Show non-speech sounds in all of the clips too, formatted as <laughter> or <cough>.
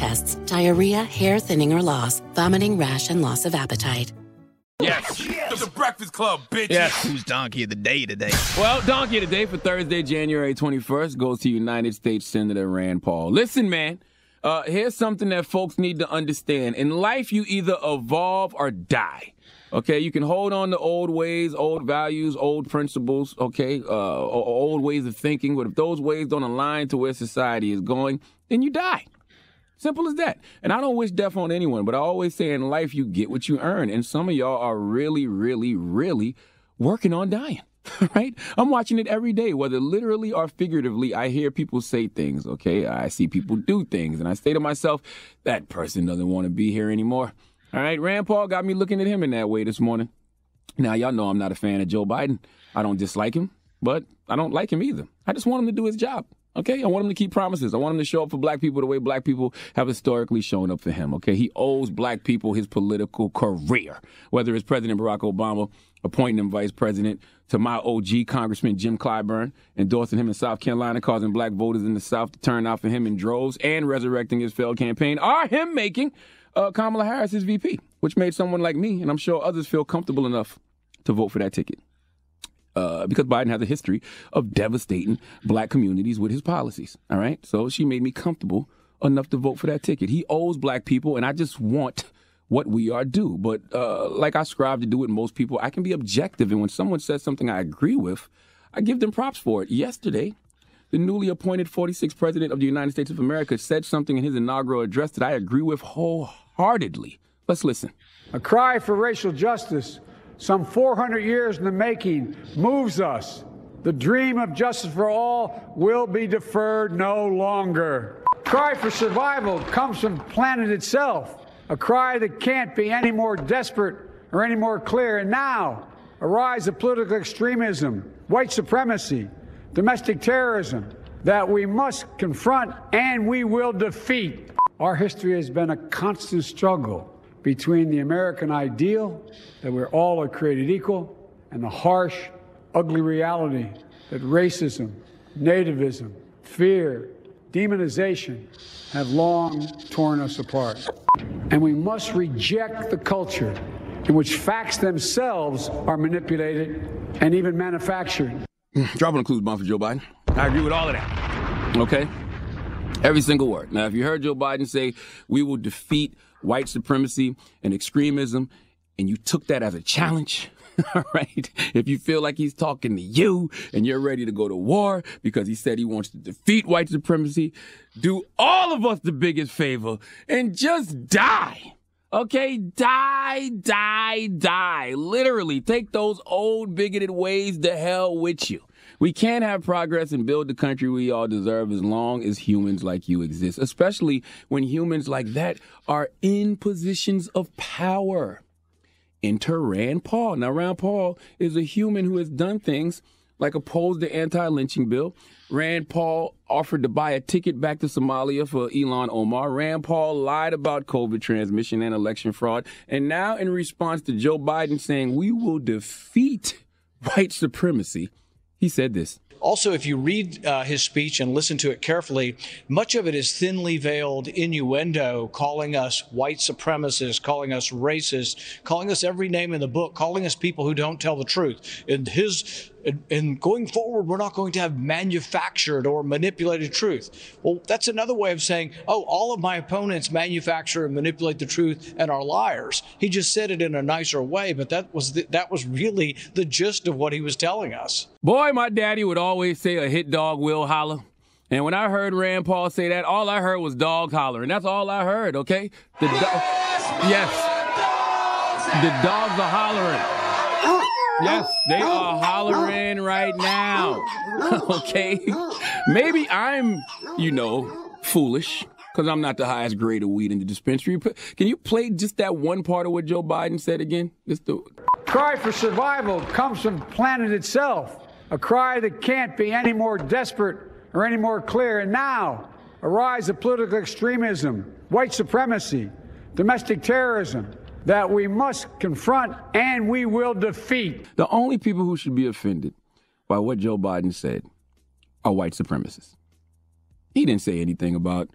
tests, diarrhea, hair thinning or loss, vomiting, rash, and loss of appetite. Yes. yes. The Breakfast Club, bitch. Yes. Who's Donkey of the Day today? Well, Donkey of the Day for Thursday, January 21st goes to United States Senator Rand Paul. Listen, man, uh, here's something that folks need to understand. In life, you either evolve or die. Okay, you can hold on to old ways, old values, old principles, okay, uh, old ways of thinking, but if those ways don't align to where society is going, then you die. Simple as that. And I don't wish death on anyone, but I always say in life, you get what you earn. And some of y'all are really, really, really working on dying. <laughs> Right? I'm watching it every day, whether literally or figuratively. I hear people say things, okay? I see people do things, and I say to myself, that person doesn't want to be here anymore. All right, Rand Paul got me looking at him in that way this morning. Now, y'all know I'm not a fan of Joe Biden. I don't dislike him, but I don't like him either. I just want him to do his job. Okay, I want him to keep promises. I want him to show up for black people the way black people have historically shown up for him. Okay, he owes black people his political career, whether it's President Barack Obama appointing him vice president, to my OG Congressman Jim Clyburn endorsing him in South Carolina, causing black voters in the South to turn out for him in droves, and resurrecting his failed campaign, are him making uh, Kamala Harris his VP, which made someone like me, and I'm sure others, feel comfortable enough to vote for that ticket uh, because Biden has a history of devastating black communities with his policies. All right. So she made me comfortable enough to vote for that ticket. He owes black people, and I just want what we are due. But uh, like I strive to do with most people, I can be objective. And when someone says something I agree with, I give them props for it. Yesterday, the newly appointed 46th President of the United States of America said something in his inaugural address that I agree with wholeheartedly. Let's listen. A cry for racial justice some 400 years in the making, moves us. The dream of justice for all will be deferred no longer. Cry for survival comes from planet itself, a cry that can't be any more desperate or any more clear. And now, a rise of political extremism, white supremacy, domestic terrorism that we must confront and we will defeat. Our history has been a constant struggle between the American ideal that we're all are created equal and the harsh, ugly reality that racism, nativism, fear, demonization have long torn us apart. And we must reject the culture in which facts themselves are manipulated and even manufactured. Dropping the clues bomb for Joe Biden. I agree with all of that. Okay? Every single word. Now, if you heard Joe Biden say, we will defeat white supremacy and extremism, and you took that as a challenge, <laughs> all right? If you feel like he's talking to you and you're ready to go to war because he said he wants to defeat white supremacy, do all of us the biggest favor and just die. Okay, die, die, die. Literally, take those old bigoted ways to hell with you. We can't have progress and build the country we all deserve as long as humans like you exist, especially when humans like that are in positions of power. Enter Rand Paul. Now, Rand Paul is a human who has done things like oppose the anti-lynching bill. Rand Paul offered to buy a ticket back to Somalia for Ilhan Omar. Rand Paul lied about COVID transmission and election fraud. And now, in response to Joe Biden saying we will defeat white supremacy, he said this. Also, if you read uh, his speech and listen to it carefully, much of it is thinly veiled innuendo, calling us white supremacists, calling us racist, calling us every name in the book, calling us people who don't tell the truth. And his and going forward, we're not going to have manufactured or manipulated truth. Well, that's another way of saying, oh, all of my opponents manufacture and manipulate the truth and are liars. He just said it in a nicer way, but that was the, that was really the gist of what he was telling us. Boy, my daddy would always say a hit dog will holler. And when I heard Rand Paul say that, all I heard was dogs hollering. That's all I heard, okay? The do- yes. The dogs are hollering. Yes, they are hollering right now. okay? Maybe I'm, you know, foolish because I'm not the highest grade of weed in the dispensary. Can you play just that one part of what Joe Biden said again? Just the cry for survival comes from the planet itself. A cry that can't be any more desperate or any more clear. And now, a rise of political extremism, white supremacy, domestic terrorism, that we must confront and we will defeat. The only people who should be offended by what Joe Biden said are white supremacists. He didn't say anything about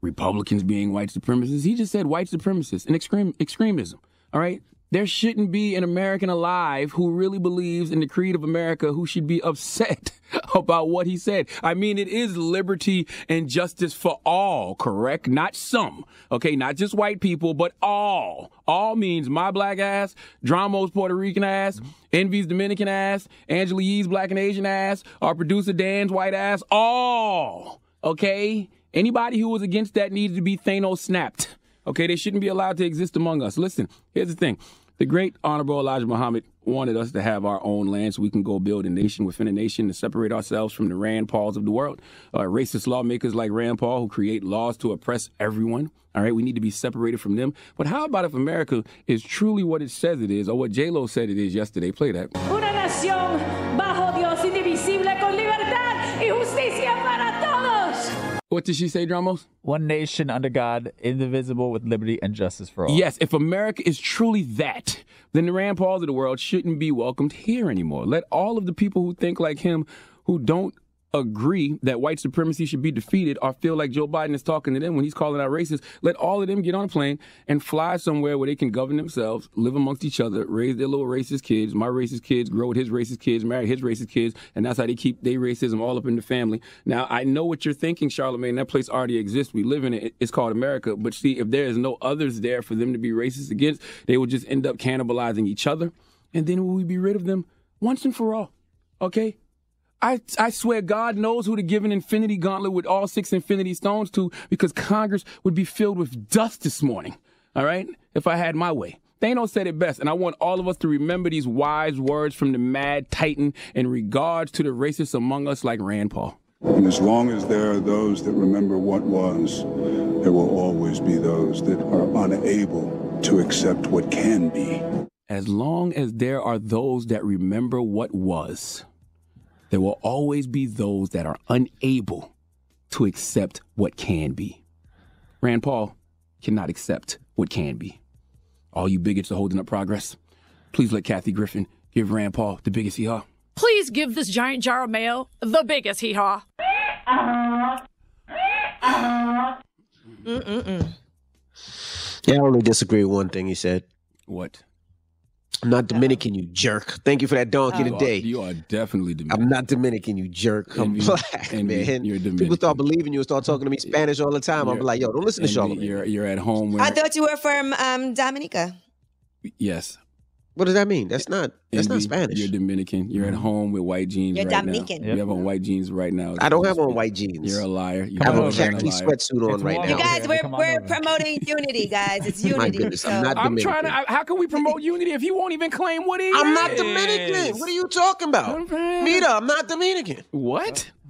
Republicans being white supremacists. He just said white supremacists and extreme, extremism. All right? There shouldn't be an American alive who really believes in the creed of America who should be <laughs> upset about what he said. I mean, it is liberty and justice for all, correct? Not some. Okay, not just white people, but all. All means my black ass, Dramo's Puerto Rican ass, Envy's Dominican ass, Angela Yee's black and Asian ass, our producer Dan's white ass. All. Okay? Anybody who was against that needs to be Thanos snapped. Okay, they shouldn't be allowed to exist among us. Listen, here's the thing. The great Honorable Elijah Muhammad wanted us to have our own land so we can go build a nation within a nation to separate ourselves from the Rand Pauls of the world. Uh, racist lawmakers like Rand Paul who create laws to oppress everyone. All right, we need to be separated from them. But how about if America is truly what it says it is, or what J Lo said it is yesterday? Play that. Una nación bajo Dios indivisible con libertad y justicia. What did she say, Dramos? One nation under God, indivisible with liberty and justice for all. Yes, if America is truly that, then the Rand Pauls of the world shouldn't be welcomed here anymore. Let all of the people who think like him, who don't agree that white supremacy should be defeated or feel like Joe Biden is talking to them when he's calling out racists, let all of them get on a plane and fly somewhere where they can govern themselves, live amongst each other, raise their little racist kids. My racist kids grow with his racist kids, marry his racist kids, and that's how they keep their racism all up in the family. Now, I know what you're thinking, Charlamagne. That place already exists. We live in it. It's called America. But see, if there is no others there for them to be racist against, they will just end up cannibalizing each other. And then will we be rid of them once and for all? Okay? I, I swear God knows who to give an infinity gauntlet with all six infinity stones to because Congress would be filled with dust this morning. All right? If I had my way. Thanos said it best, and I want all of us to remember these wise words from the mad titan in regards to the racists among us like Rand Paul. And as long as there are those that remember what was, there will always be those that are unable to accept what can be. As long as there are those that remember what was, there will always be those that are unable to accept what can be. Rand Paul cannot accept what can be. All you bigots are holding up progress. Please let Kathy Griffin give Rand Paul the biggest hee haw. Please give this giant jar of mayo the biggest hee haw. Mm-mm-mm. Yeah, I only disagree with one thing he said. What? I'm not Dominican, you jerk. Thank you for that donkey You are- today. You are definitely Dominican. I'm not Dominican, you jerk. I'm Envy- black, envy, man. you're People start believing you and start talking to me Spanish all the time. I'm like, yo, don't listen to Envy, Charlamagne. You're, you're at home. When, I thought you were from um, Dominica. yes. What does that mean? That's not that's not Spanish. You're Dominican. You're at home with white jeans You're right Dominican. now. You have on white jeans right now. I don't have on white jeans. You're a liar. You have a always been khaki sweatsuit on right now. You guys, we're, we're promoting unity, guys. It's unity. <laughs> My unity. goodness, so. I'm not Dominican. I'm trying to. I- How can we promote unity if you won't even claim what he I'm not? Dominican. What are you talking about? Mita, I'm not Dominican. What?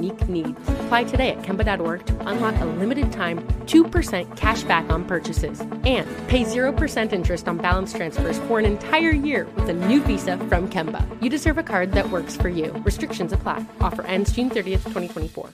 unique needs. Apply today at Kemba.org to unlock a limited time 2% cash back on purchases and pay 0% interest on balance transfers for an entire year with a new visa from Kemba. You deserve a card that works for you. Restrictions apply. Offer ends June 30th, 2024.